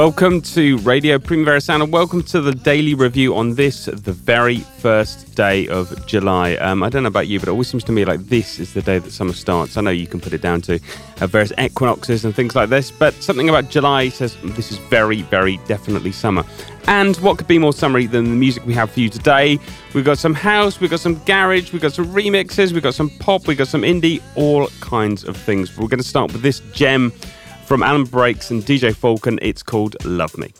Welcome to Radio Primavera Sound and welcome to the daily review on this, the very first day of July. Um, I don't know about you, but it always seems to me like this is the day that summer starts. I know you can put it down to uh, various equinoxes and things like this, but something about July says this is very, very definitely summer. And what could be more summery than the music we have for you today? We've got some house, we've got some garage, we've got some remixes, we've got some pop, we've got some indie, all kinds of things. We're going to start with this gem from Alan Braxe and DJ Falcon. It's called Love Me.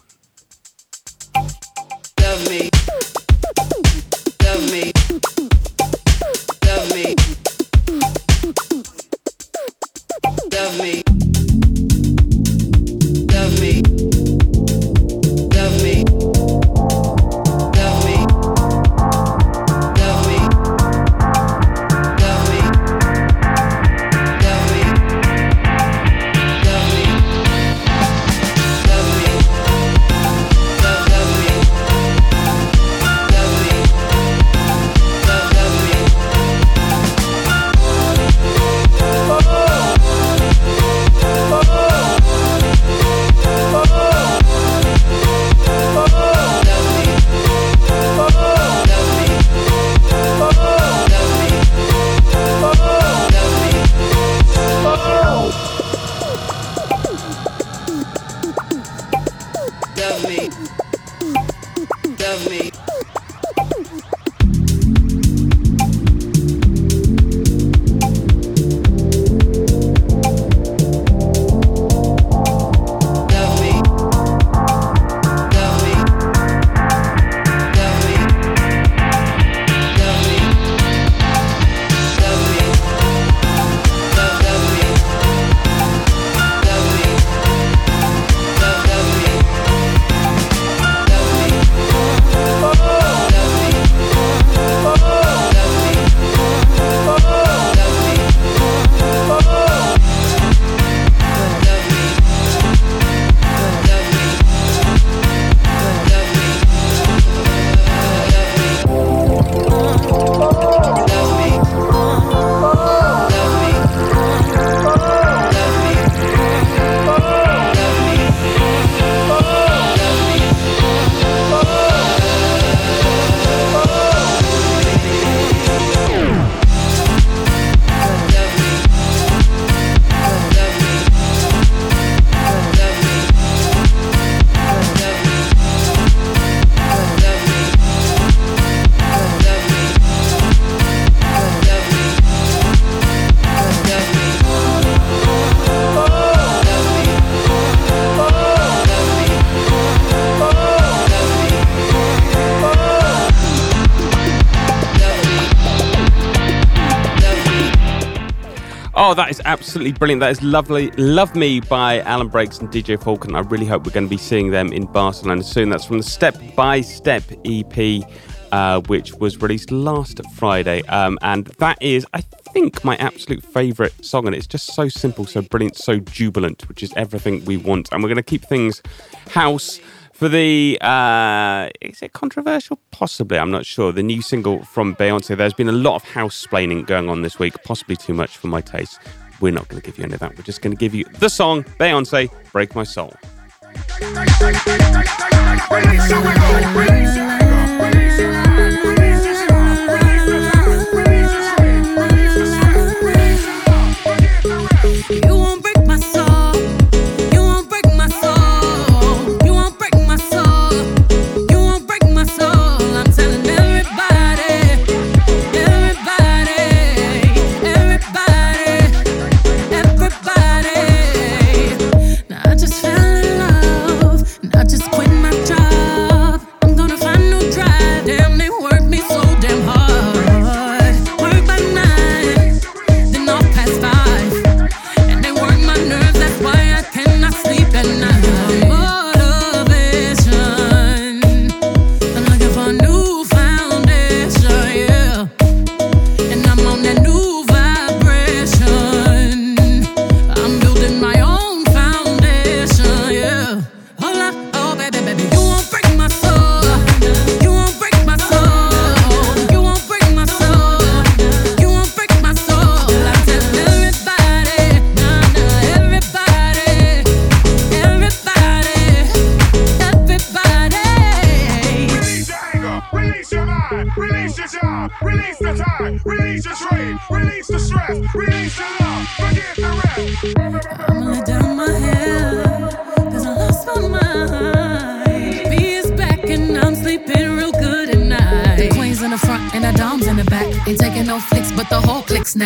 Oh, that is absolutely brilliant. That is lovely. Love Me by Alan Braxe and DJ Falcon. I really hope we're going to be seeing them in Barcelona soon. That's from the Step by Step EP, uh, which was released last Friday. Um, and that is, I think, my absolute favourite song. And it's just so simple, so brilliant, so jubilant, which is everything we want. And we're going to keep things house for the uh, is it controversial? Possibly, I'm not sure. The new single from Beyonce. There's been a lot of house splaining going on this week, possibly too much for my taste. We're not going to give you any of that. We're just going to give you the song Beyonce, "Break My Soul."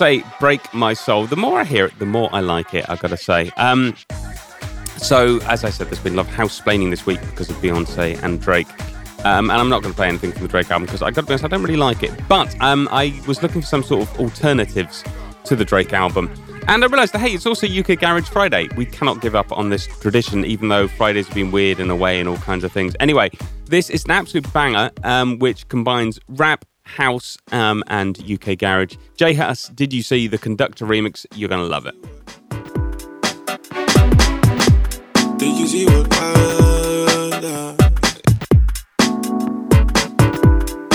Beyonce, Break My Soul. The more I hear it, the more I like it, I've got to say. Um, so, as I said, there's been a lot of house splaining this week because of Beyonce and Drake. Um, and I'm not going to play anything from the Drake album because I got to be honest, I don't really like it. But um, I was looking for some sort of alternatives to the Drake album. And I realised that, hey, it's also UK Garage Friday. We cannot give up on this tradition, even though Fridays have been weird in a way and all kinds of things. Anyway, this is an absolute banger, um, which combines rap, house, um, and UK Garage. J Hus, did you see the Conducta remix? You're going to love it. Did you see what I?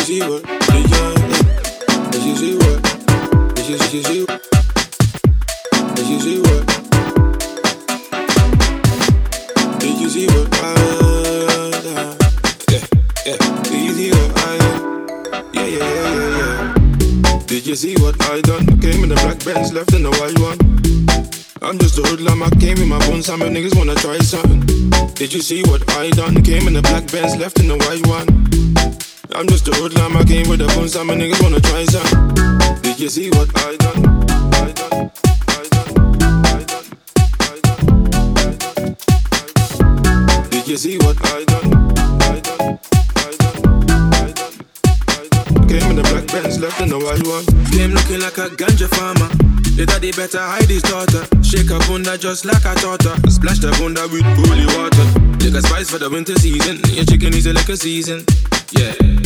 Did you, see what? Did you see what? Did you see what? Did you see what you see what I done? Came in the black Benz, left in the white one. I'm just a hoodlum, I came in my bones, some niggas wanna try something. Did you see what I done? Came in the black Benz, left in the white one. I'm just a hoodlum, I came with the bones, some of niggas wanna try something. Did you see what I done? I done, I done, I done, I done, I done, I done. Did you see what I done? I done, I done, I done, I done. Came in the black Benz, left in the white one. Came looking like a ganja farmer. The daddy better hide his daughter. Shake her bunda just like a taught her. Splash the bunda with holy water. Take a spice for the winter season. Your chicken is a liquor season. Yeah.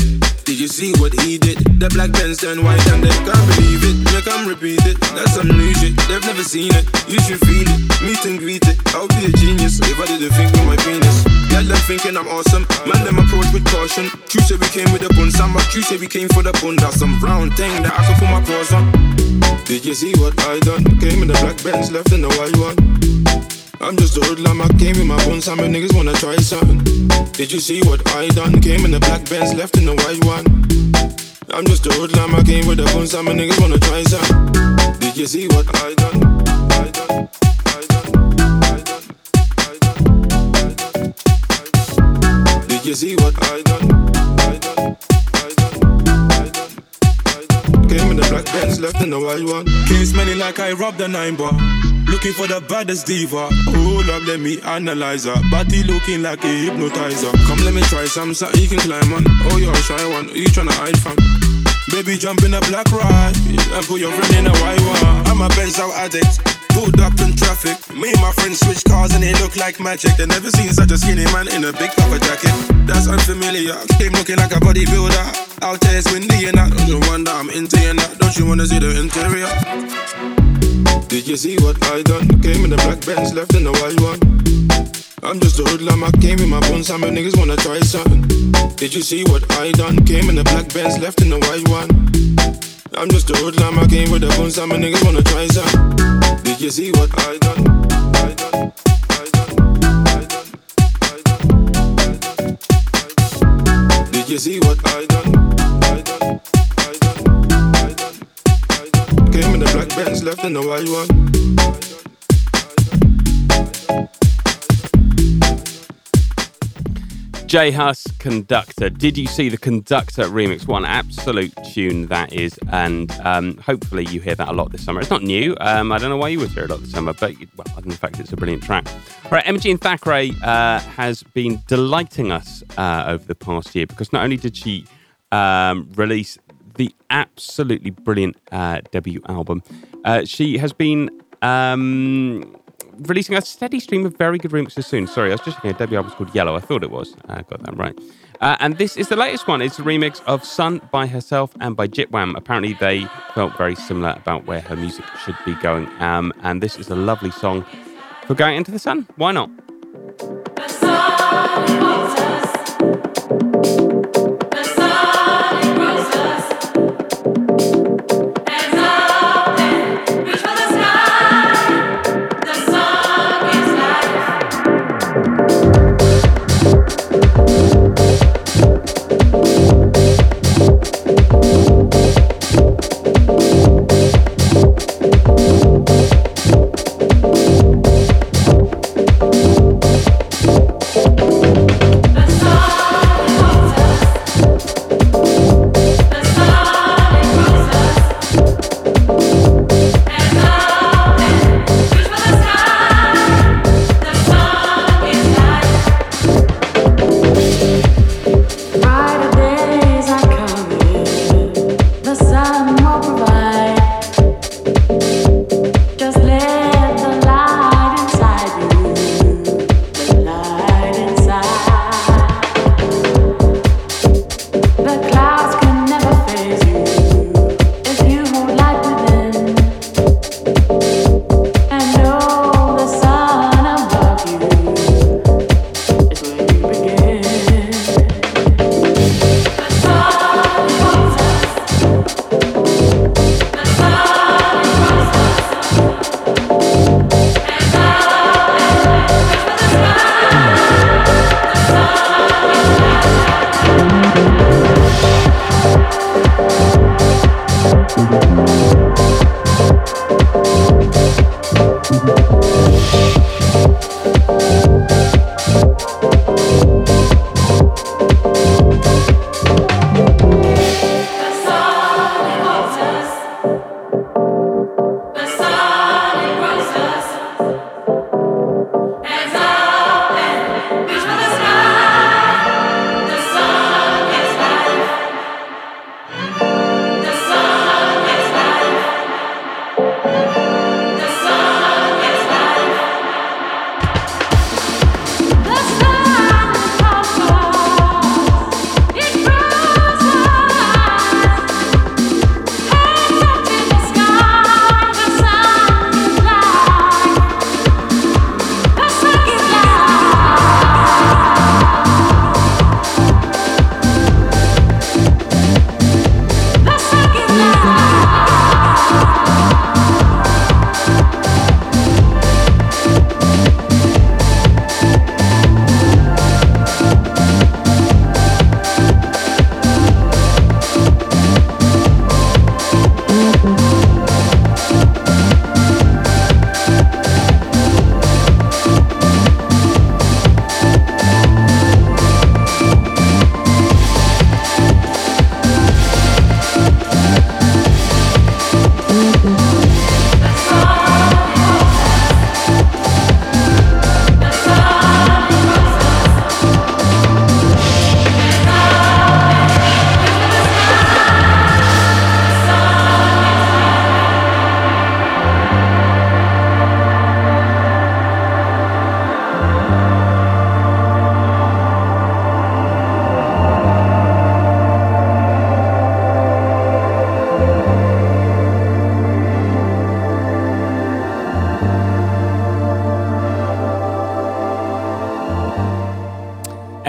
You see what he did? The black pants turn white and they can't believe it. Make them repeat it. That's some new shit. They've never seen it. You should feel it. Meet and greet it. I'll be a genius if I didn't think with my penis. Yeah, them thinking I'm awesome. Man, them approach with caution. True say we came with a bun. True say we came for the bun. That's some brown thing that I can put my paws on. Did you see what I done? Came in the black Benz, left in the white one. I'm just a hoodlum, I came with my bones, some niggas wanna try something. Did you see what I done? Came in the black Benz, left in the white one. I'm just a hoodlum, I came with the bones, some niggas wanna try something. Did you see what I done? I done, done. you see what I done, Came in the black Benz, left in the white one. Came smelling like I robbed a nine bar. Looking for the baddest diva. Hold up, let me analyze her. Body looking like a hypnotizer. Come, let me try some, something you can climb on. Oh, you're shy one. Who you tryna hide from? Baby, jump in a black ride and put your friend in a white one. I'm a Benz out addict. Pulled up in traffic. Me and my friends switch cars and they look like magic. They never seen such a skinny man in a big puffer jacket. That's unfamiliar. Came looking like a bodybuilder. Out there it's windy and that. Don't you wonder I'm into you that. Don't you wanna see the interior? Did you see what I done? Came in the black Benz, left in the white one. I'm just a hoodlum, I came in my bones, some niggas wanna try something. Did you see what I done? Came in the black Benz, left in the white one. I'm just a hoodlum, I came with the bones, some niggas wanna try something. Did you see what I done? I done, I I done. Did you see what I done? I done, I done, I done. Came in the black Benz, left in the white one. J Hus Conducta. Did you see the Conducta remix? An absolute tune that is. And um, hopefully you hear that a lot this summer. It's not new. Um, I don't know why you would hear it a lot this summer, but well, in fact, it's a brilliant track. All right, Emma Jean Thackray uh, has been delighting us uh, over the past year because not only did she um, release the absolutely brilliant uh, debut album, uh, she has been um, releasing a steady stream of very good remixes soon. Sorry, I was just looking at debut album called Yellow. I thought it was. I got that right. Uh, and this is the latest one. It's a remix of Sun by herself and by Jitwam. Apparently, they felt very similar about where her music should be going. Um, and this is a lovely song for going into the sun. Why not?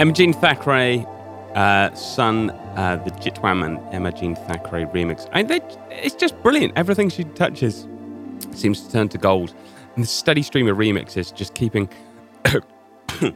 Emma Jean Thackray, uh, Sun, uh, the Jitwam and Emma Jean Thackray remix. I, it's just brilliant. Everything she touches seems to turn to gold. And the steady stream of remixes just keeping.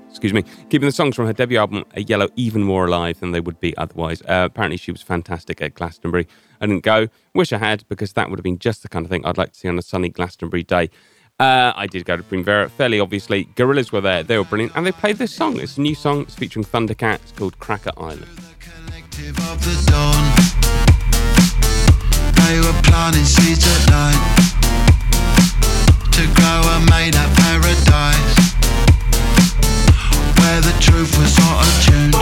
excuse me, keeping the songs from her debut album A Yellow even more alive than they would be otherwise. Uh, apparently, she was fantastic at Glastonbury. I didn't go. Wish I had, because that would have been just the kind of thing I'd like to see on a sunny Glastonbury day. Uh, I did go to Primavera, fairly obviously. Gorillaz were there, they were brilliant, and they played this song. It's a new song, it's featuring Thundercat, it's called Cracker Island. They were planting seeds at night to grow a made up paradise where the truth was not attuned.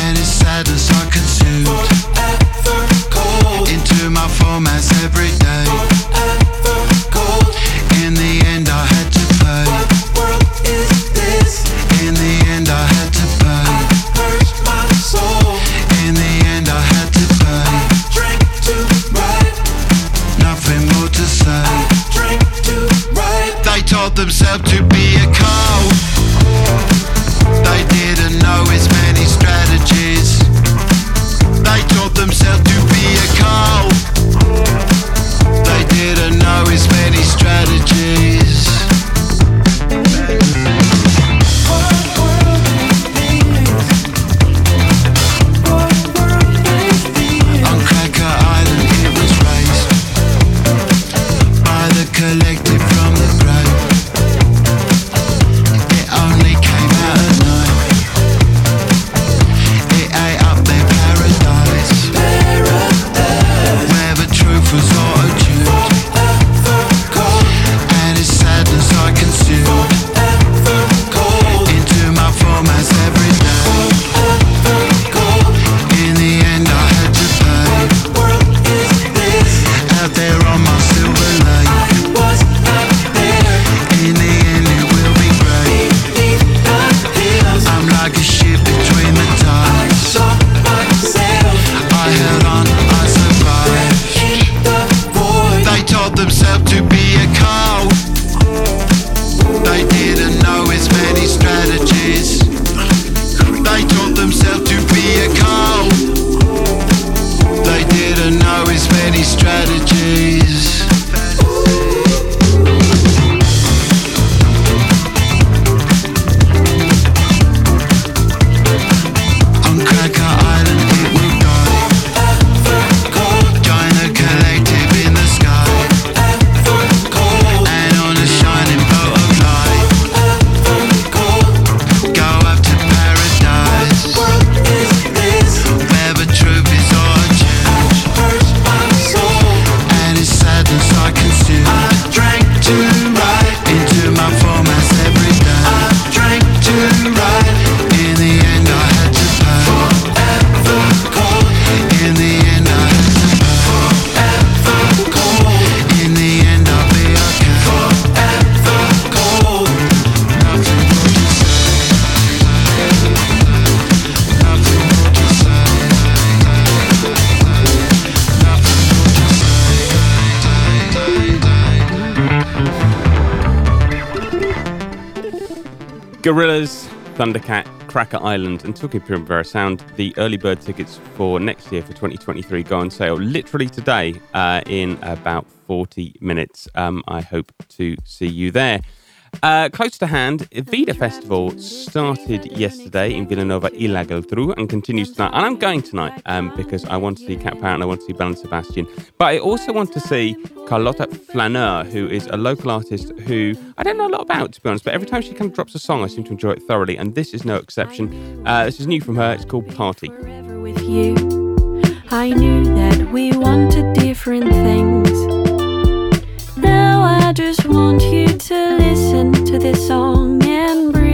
And its sadness I consumed themselves to be a cult. Island, and Talking Primavera Sound. The early bird tickets for next year for 2023 go on sale literally today uh, in about 40 minutes. Um, I hope to see you there. Uh, close to hand, Vida Festival started yesterday in Vilanova i la Geltrú and continues tonight. And I'm going tonight um, because I want to see Cat Power and I want to see Belle and Sebastian. But I also want to see Carlota Flâneur, who is a local artist who I don't know a lot about, to be honest, but every time she kind of drops a song, I seem to enjoy it thoroughly. And this is no exception. Uh, this is new from her. It's called Party. I knew that we wanted different things. Now I just want you to listen to this song and breathe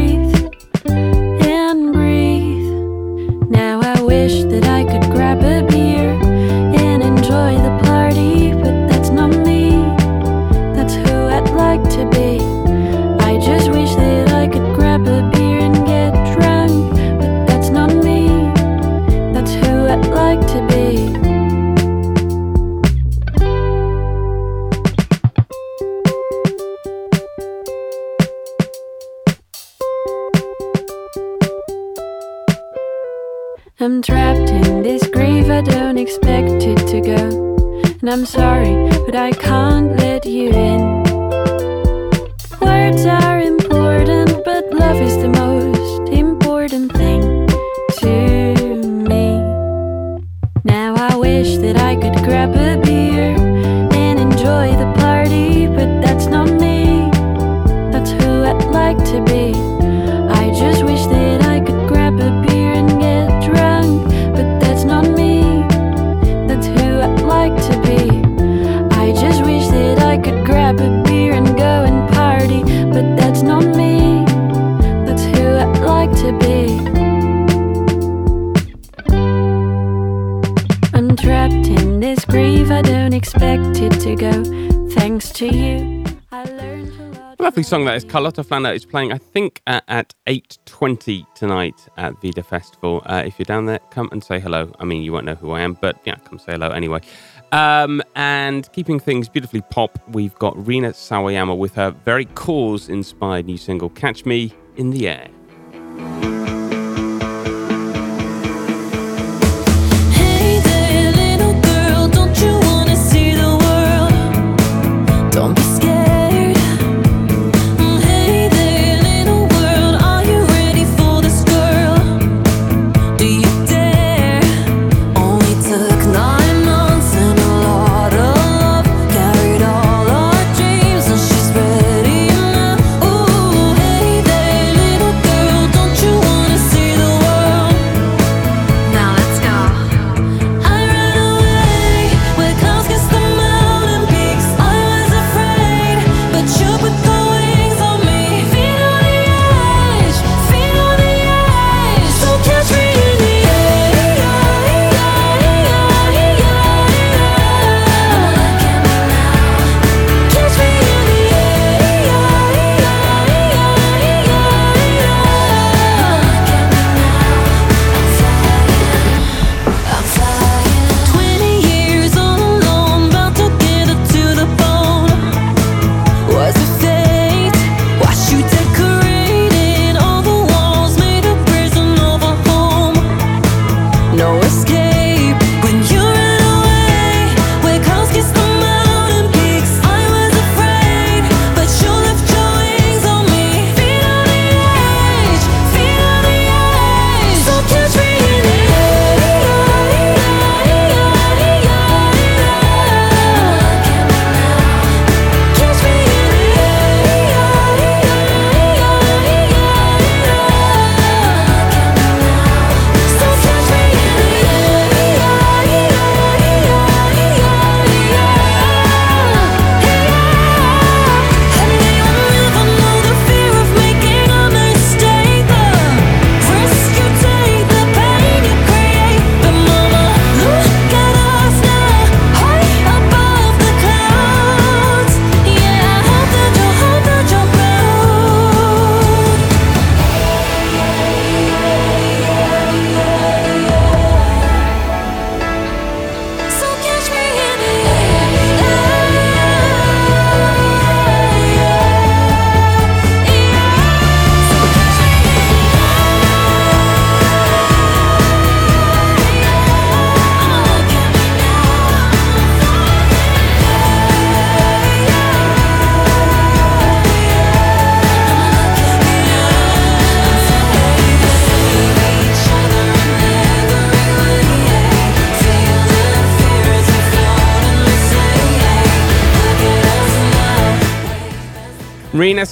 I don't expect it to go. And I'm sorry, but I can't let you in. Words are important, but love is the most important thing to me. Now I wish that I could grab a beer and enjoy the party, but that's not me. That's who I'd like to be. Grab a beer and go and party, but that's not me. That's who I'd like to be. I'm trapped in this grief, I don't expect it to go. Thanks to you, I learned. Lovely song that is. Carlota Flâneur is playing, I think, at 8.20 tonight at Vida Festival. Uh, if you're down there, come and say hello. I mean, you won't know who I am, but yeah, come say hello anyway. Um, and keeping things beautifully pop, we've got Rina Sawayama with her very Corrs-inspired new single, Catch Me in the Air.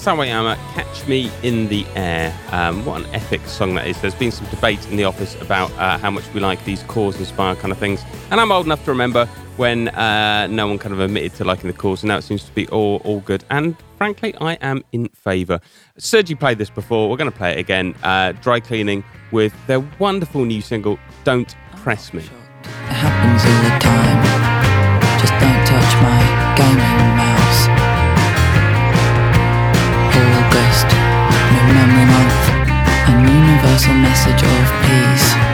Sawayama, Catch Me in the Air. Um, what an epic song that is. There's been some debate in the office about uh, how much we like these Corrs inspired kind of things. And I'm old enough to remember when uh, no one kind of admitted to liking the Corrs, and now it seems to be all, all good. And frankly, I am in favour. Sergi played this before. We're going to play it again. Uh, dry cleaning with their wonderful new single, Don't Press Me. It happens all the time. Just don't touch my gaming universal message of peace.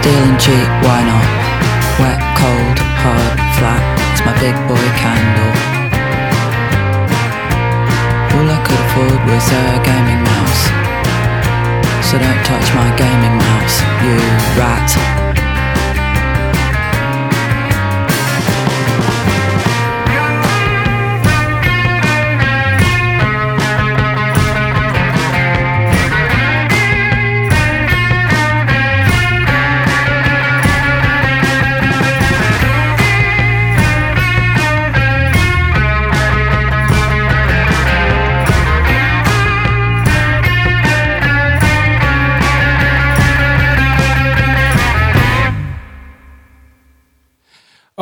Stealing cheap, why not? Wet, cold, hard, flat, it's my big boy candle. All I could afford was a gaming mouse. So don't touch my gaming mouse, you rat.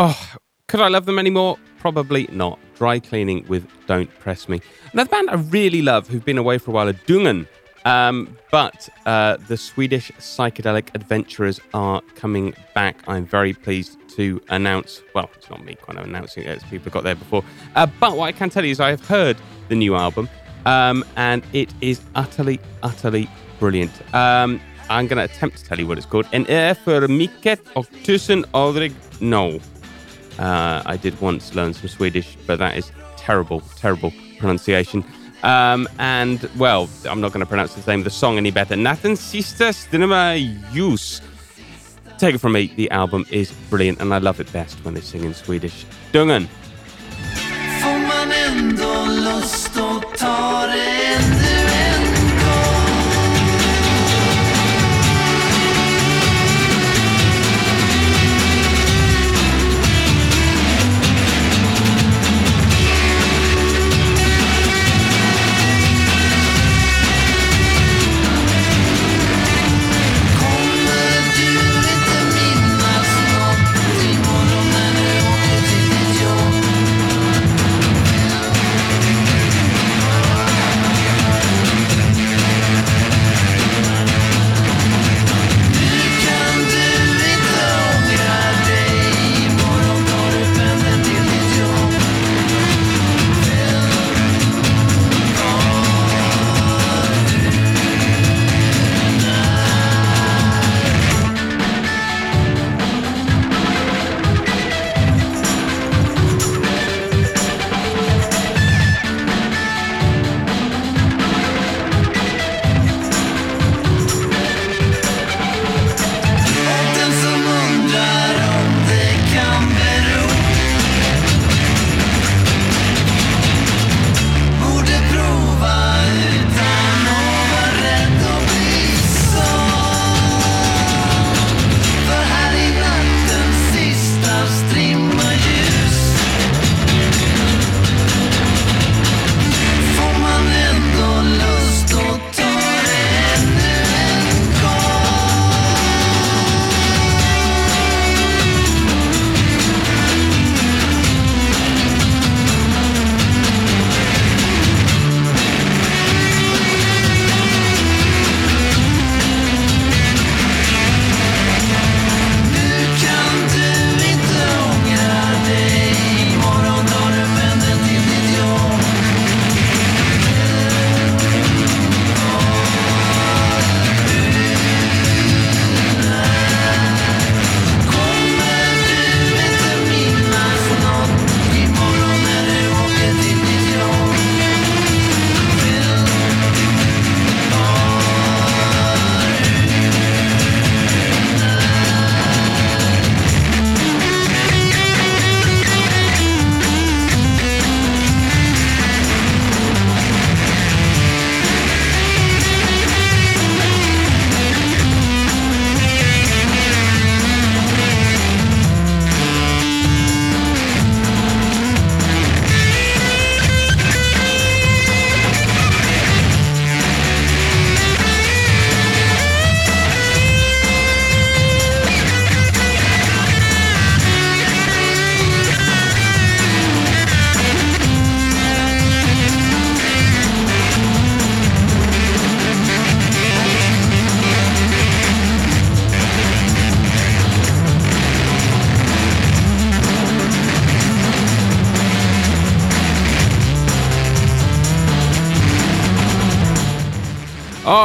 Oh, could I love them anymore? Probably not. Dry cleaning with Don't Press Me. Another band I really love who've been away for a while are Dungen. Um, but uh, the Swedish psychedelic adventurers are coming back. I'm very pleased to announce. Well, it's not me kind of announcing it, people got there before. Uh, but what I can tell you is I have heard the new album, um, and it is utterly, utterly brilliant. Um, I'm going to attempt to tell you what it's called. En är för mycket och tusen aldrig no. Uh, I did once learn some Swedish, but that is terrible, terrible pronunciation. Um, and, well, I'm not going to pronounce the name of the song any better. Nathan Sista Cinema Use. Take it from me, the album is brilliant, and I love it best when they sing in Swedish. Dungen.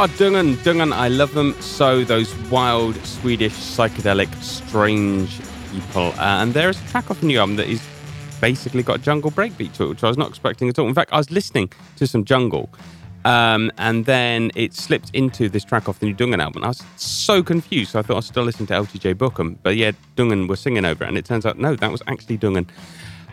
Oh, Dungen, Dungen, I love them so. Those wild, Swedish, psychedelic, strange people. Uh, and there is a track off new album that is basically got jungle breakbeat to it, which I was not expecting at all. In fact, I was listening to some jungle. Um, and then it slipped into this track off the new Dungen album. I was so confused, so I thought I was still listening to LTJ Bukem. But yeah, Dungen were singing over it, and it turns out, no, that was actually Dungen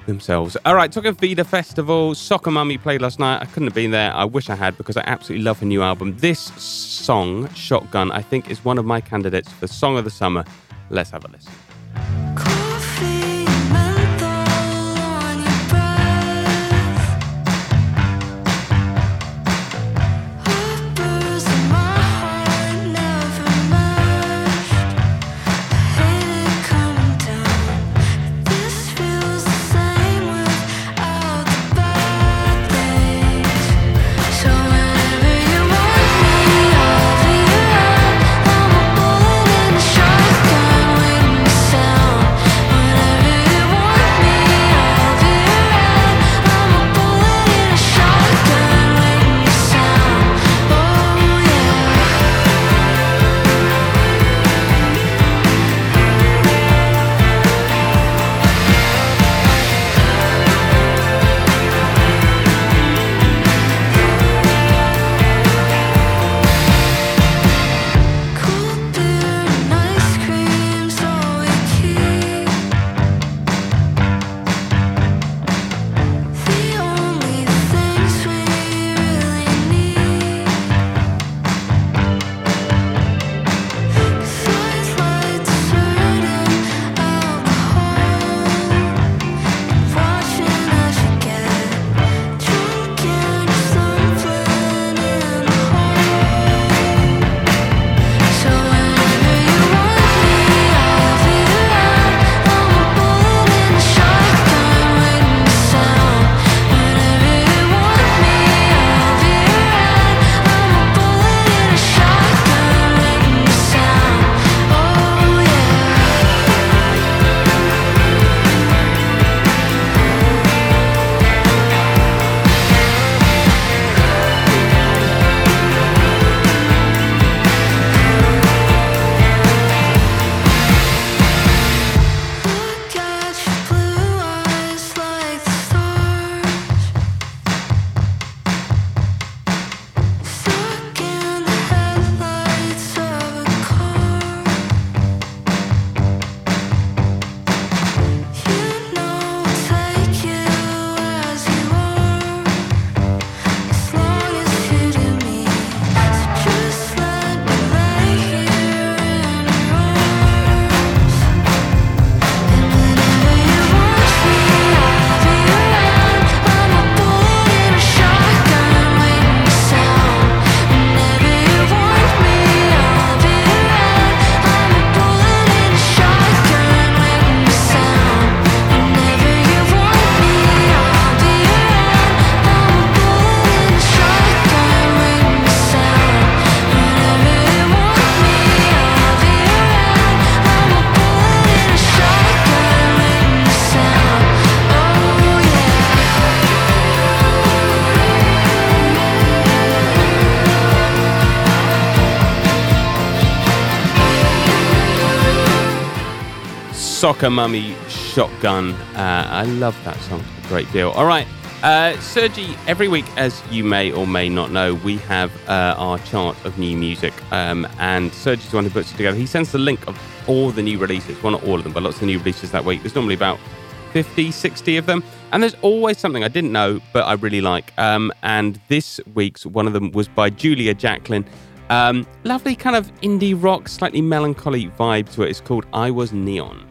themselves. All right, talking Vida Festival, Soccer Mummy played last night. I couldn't have been there. I wish I had because I absolutely love her new album. This song, Shotgun, I think is one of my candidates for Song of the Summer. Let's have a listen. Soccer Mummy Shotgun. Uh, I love that song a great deal. All right. Uh, Sergi, every week, as you may or may not know, we have uh, our chart of new music. Um, and Sergi's the one who puts it together. He sends the link of all the new releases. Well, not all of them, but lots of new releases that week. There's normally about 50, 60 of them. And there's always something I didn't know, but I really like. Um, and this week's one of them was by Julia Jacklin. Um, lovely kind of indie rock, slightly melancholy vibe to it. It's called I Was Neon.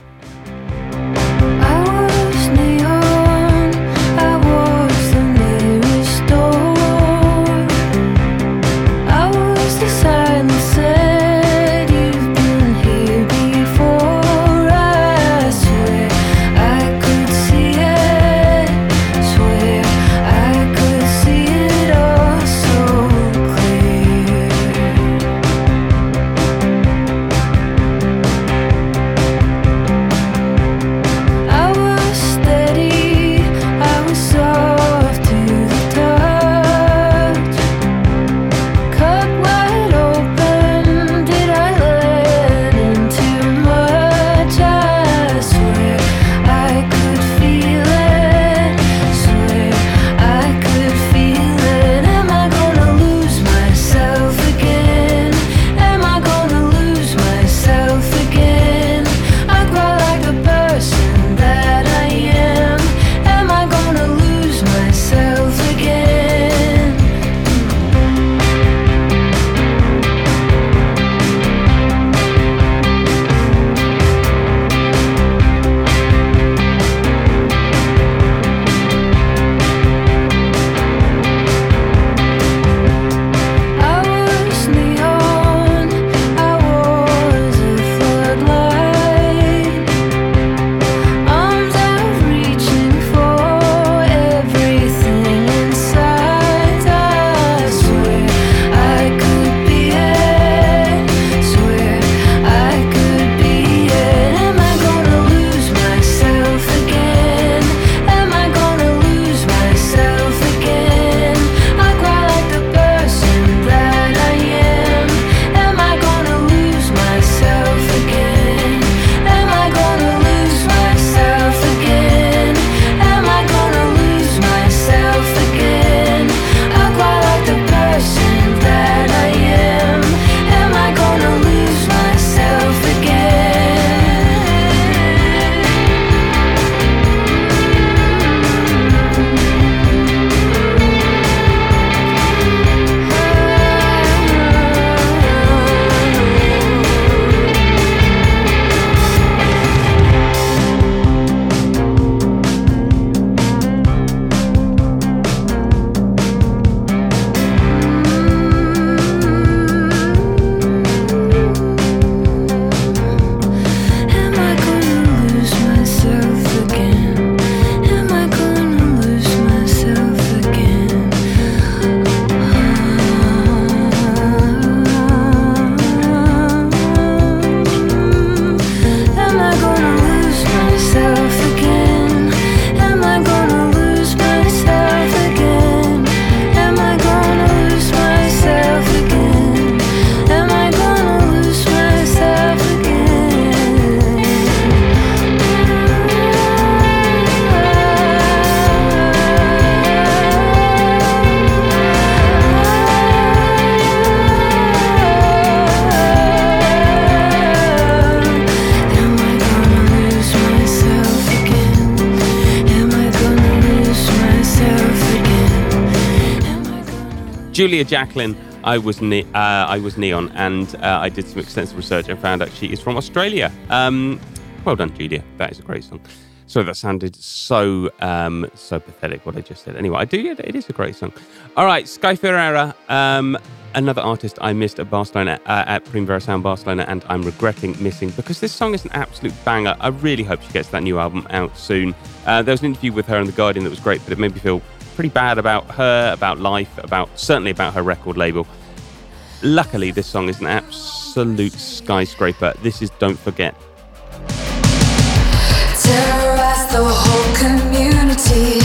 Julia Jacklin, I was ne- uh, I was neon, and uh, I did some extensive research and found out she is from Australia. Um, well done, Julia. That is a great song. Sorry, that sounded so um, so pathetic. What I just said. Anyway, I do. yeah, It is a great song. All right, Sky Ferreira, um, another artist I missed at Barcelona uh, at Primavera Sound Barcelona, and I'm regretting missing because this song is an absolute banger. I really hope she gets that new album out soon. Uh, there was an interview with her in the Guardian that was great, but it made me feel pretty bad about her, about life, about certainly about her record label. Luckily, this song is an absolute skyscraper. This is Don't Forget. terrorize the whole community.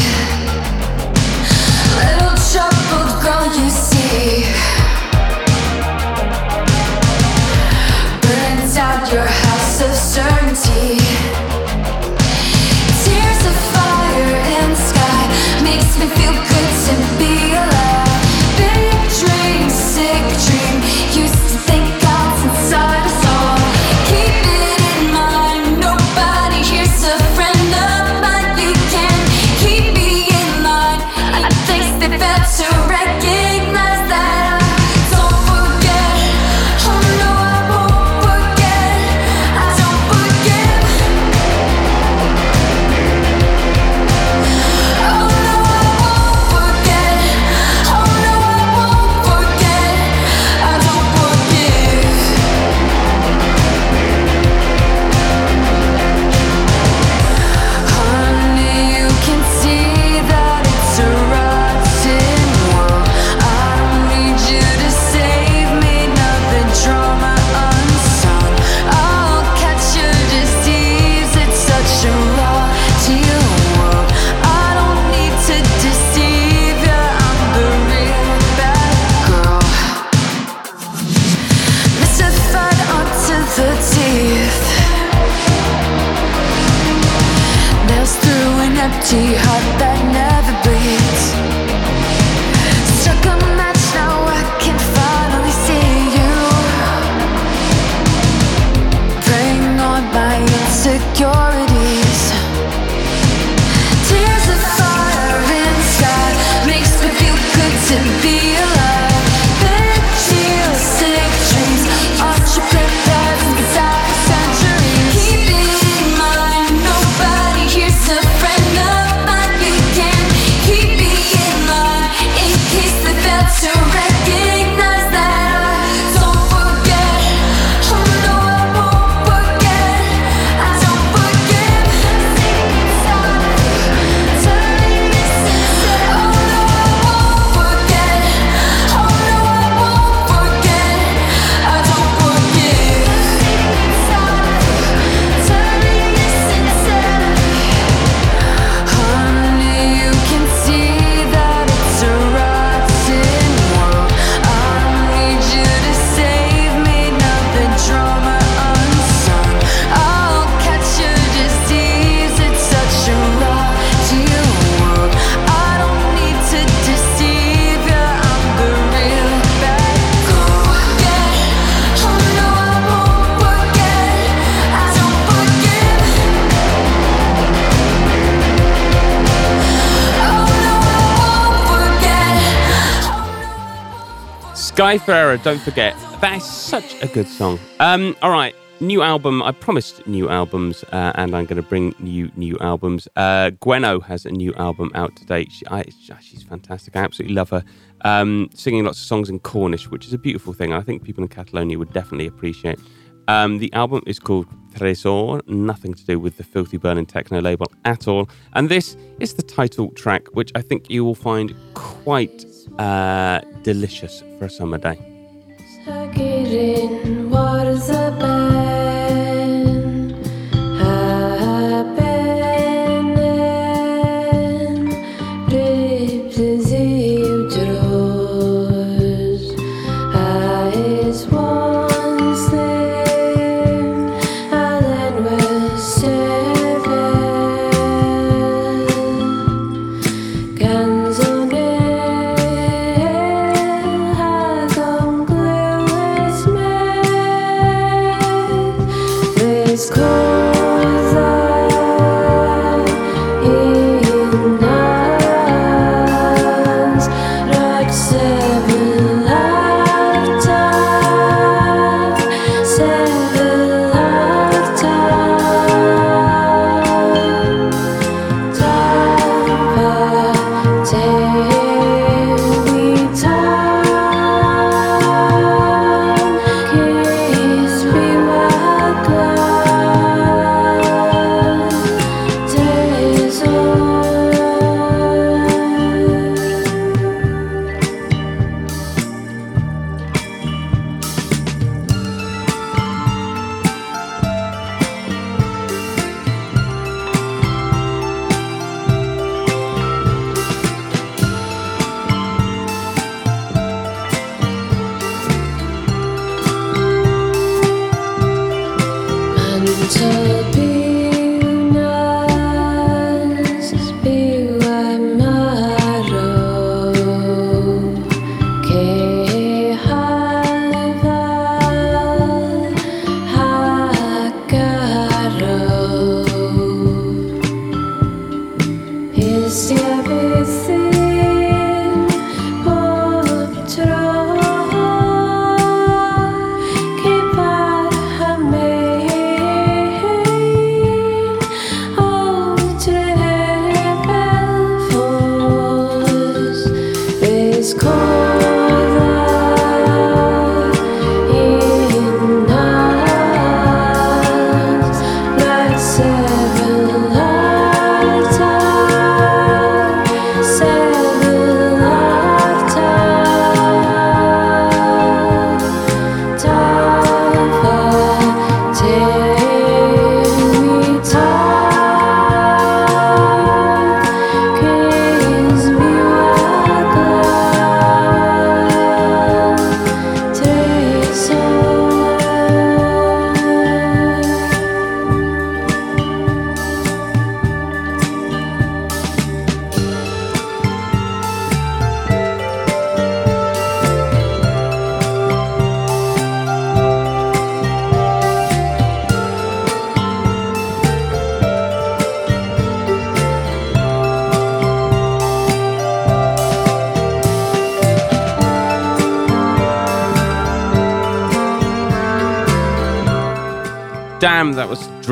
Little Sky Ferreira, don't forget. That is such a good song. Um, all right, new album. I promised new albums, uh, and I'm going to bring you new albums. Uh, Gwenno has a new album out today. She, I, she's fantastic. I absolutely love her. Um, singing lots of songs in Cornish, which is a beautiful thing. I think people in Catalonia would definitely appreciate. Um, the album is called Tresor, nothing to do with the Filthy Berlin techno label at all. And this is the title track, which I think you will find quite uh, delicious for a summer day.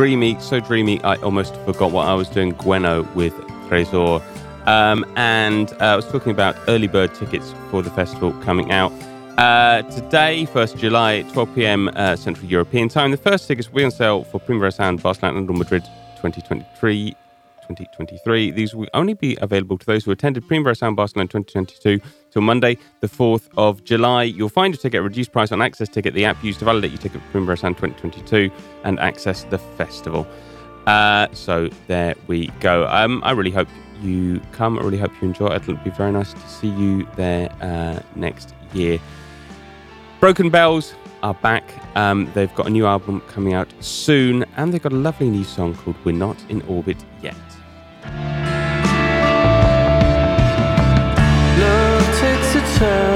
Dreamy, so dreamy. I almost forgot what I was doing. Gwenno with Tresor. Um, and uh, I was talking about early bird tickets for the festival coming out. Uh, today, 1st July, 12 p.m. Uh, Central European time. The first tickets will be on sale for Primavera Sound, Barcelona, Madrid 2023. 2023. These will only be available to those who attended Primavera Sound Barcelona 2022 till Monday, the 4th of July. You'll find your ticket at reduced price on Access Ticket, the app used to validate your ticket for Primavera Sound 2022 and access the festival. Uh, so there we go. Um, I really hope you come. I really hope you enjoy it. It'll be very nice to see you there uh, next year. Broken Bells are back. Um, they've got a new album coming out soon, and they've got a lovely new song called We're Not in Orbit Yet. Love takes a turn,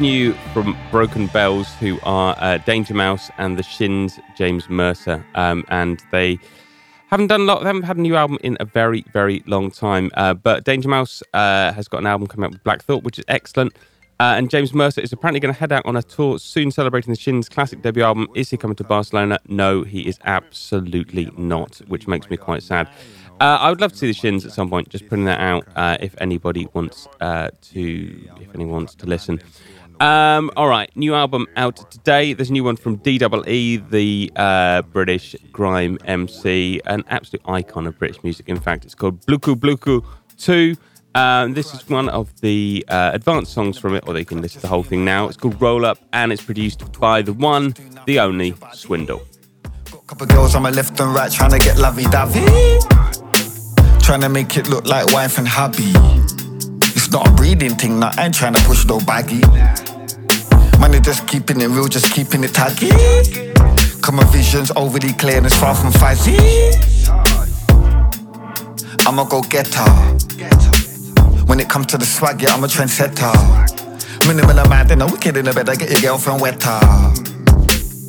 New from Broken Bells, who are uh, Danger Mouse and the Shins, James Mercer, um, and they haven't done a lot. They haven't had a new album in a very, very long time. Uh, but Danger Mouse uh, has got an album coming out with Black Thought, which is excellent. Uh, and James Mercer is apparently going to head out on a tour soon, celebrating the Shins' classic debut album. Is he coming to Barcelona? No, he is absolutely not, which makes me quite sad. Uh, I would love to see the Shins at some point. Just putting that out uh, if anybody wants uh, to, if anyone wants to listen. Um, all right, new album out today. There's a new one from DEE, the uh, British grime MC, an absolute icon of British music. In fact, it's called Bluku Bluku Two. Um, this is one of the uh, advanced songs from it, or they can listen to the whole thing now. It's called Roll Up, and it's produced by the one, the only Swindle. Couple girls on my left and right trying to get lovey dovey. Trying to make it look like wife and hubby. Not a breeding thing, nah, I ain't trying to push no baggy. Man, they just keeping it real, just keeping it taggy. Come my vision's overly clear and it's far from fuzzy. I'ma go get her. When it comes to the swag, yeah, I'm a trendsetter. Minimal amount, then a wicked in the bed, I get your girlfriend wetter.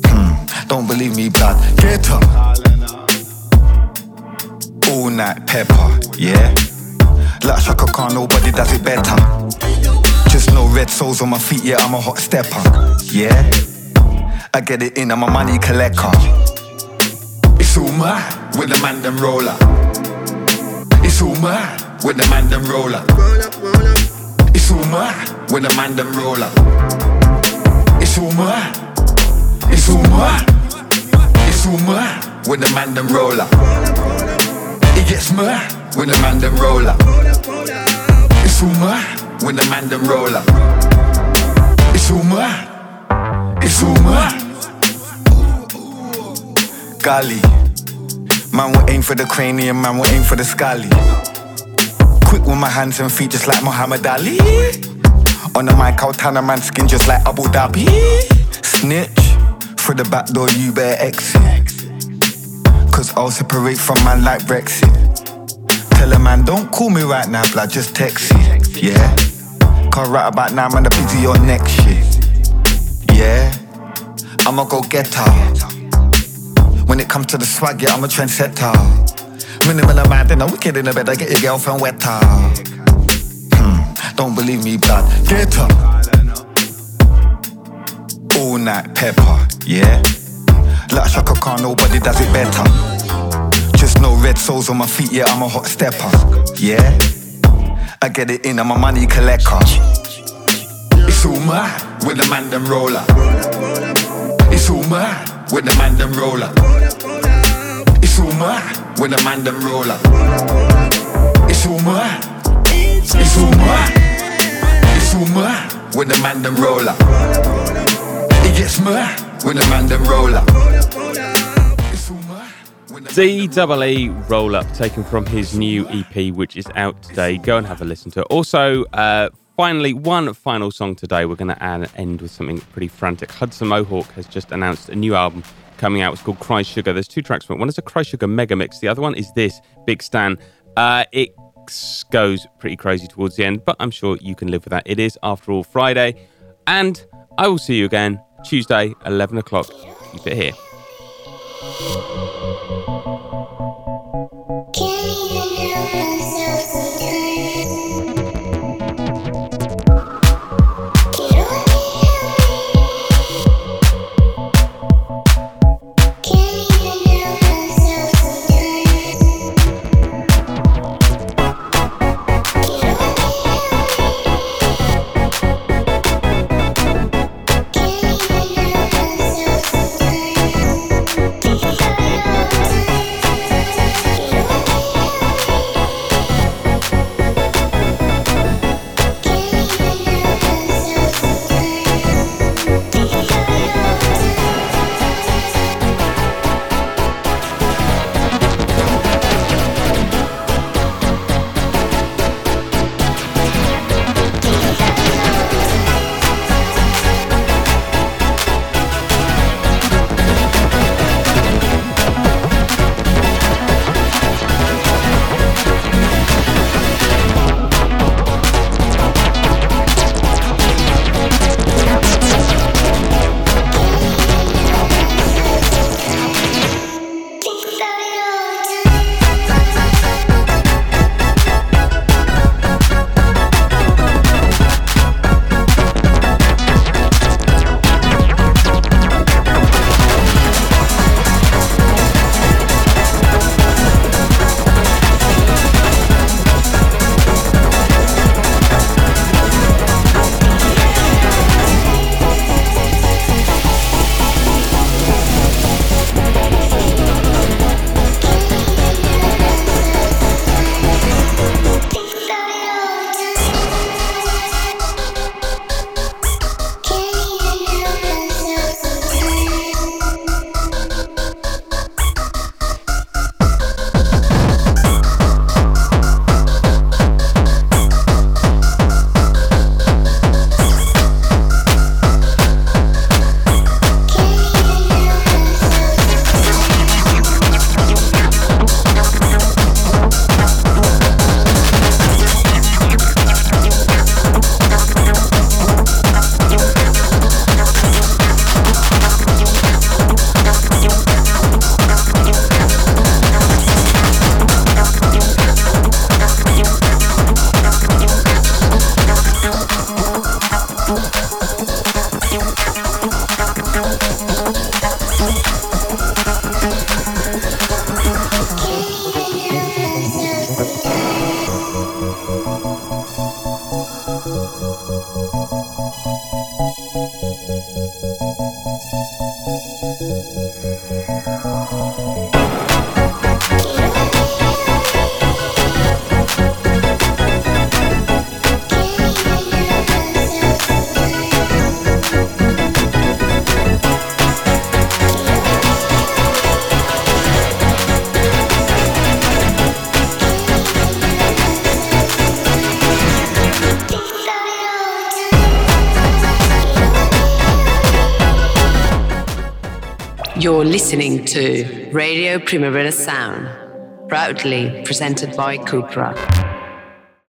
Hmm, don't believe me, blood. Get her. All night pepper, yeah. Like Chaka Khan, nobody does it better. Just no red soles on my feet, yeah, I'm a hot stepper, yeah. I get it in, I'm a money collector. It's all with the man them roller. It's all with the man them roller. It's all with the man them roller. It's all. It's all. It's all with the man them roller. It gets mad when the man them roller. It's all mad when the man them roller. It's all mad. It's mad. Golly. Man will aim for the cranium, man will aim for the scally. Quick with my hands and feet just like Muhammad Ali. On the mic, I'll tan a man's skin just like Abu Dhabi. Snitch, through the back door, you better exit. Cause I'll separate from man like Brexit. Tell a man, don't call me right now, blood, just text it. Yeah? Cause right about now, man, I'm busy on next shit. Yeah? I'ma go get her. When it comes to the swag, yeah, I'm a trendsetter. Minimal amount, then I'm wicked in the bed, I get your girlfriend wetter. Hmm, don't believe me, blood, get her. All night pepper, yeah. Like Chaka Khan, nobody does it better. No red soles on my feet, yeah, I'm a hot stepper, yeah. I get it in, I'm a money collector. It's all mad with the man them roller. It's all mad with the man them roller. It's all mad with the man them roller. It's all mad. It's all mad. It's all mad with the man them roller. It gets mad with the man them roller. DEE Roll Up, taken from his new EP, which is out today. Go and have a listen to it. Also, uh, finally, one final song today. We're going to end with something pretty frantic. Hudson Mohawke has just announced a new album coming out. It's called Cry Sugar. There's two tracks from it. One is a Cry Sugar mega mix. The other one is this Bicstan. Uh, it goes pretty crazy towards the end, but I'm sure you can live with that. It is, after all, Friday. And I will see you again Tuesday, 11 o'clock. Keep it here. To Radio Primavera Sound, proudly presented by Cupra.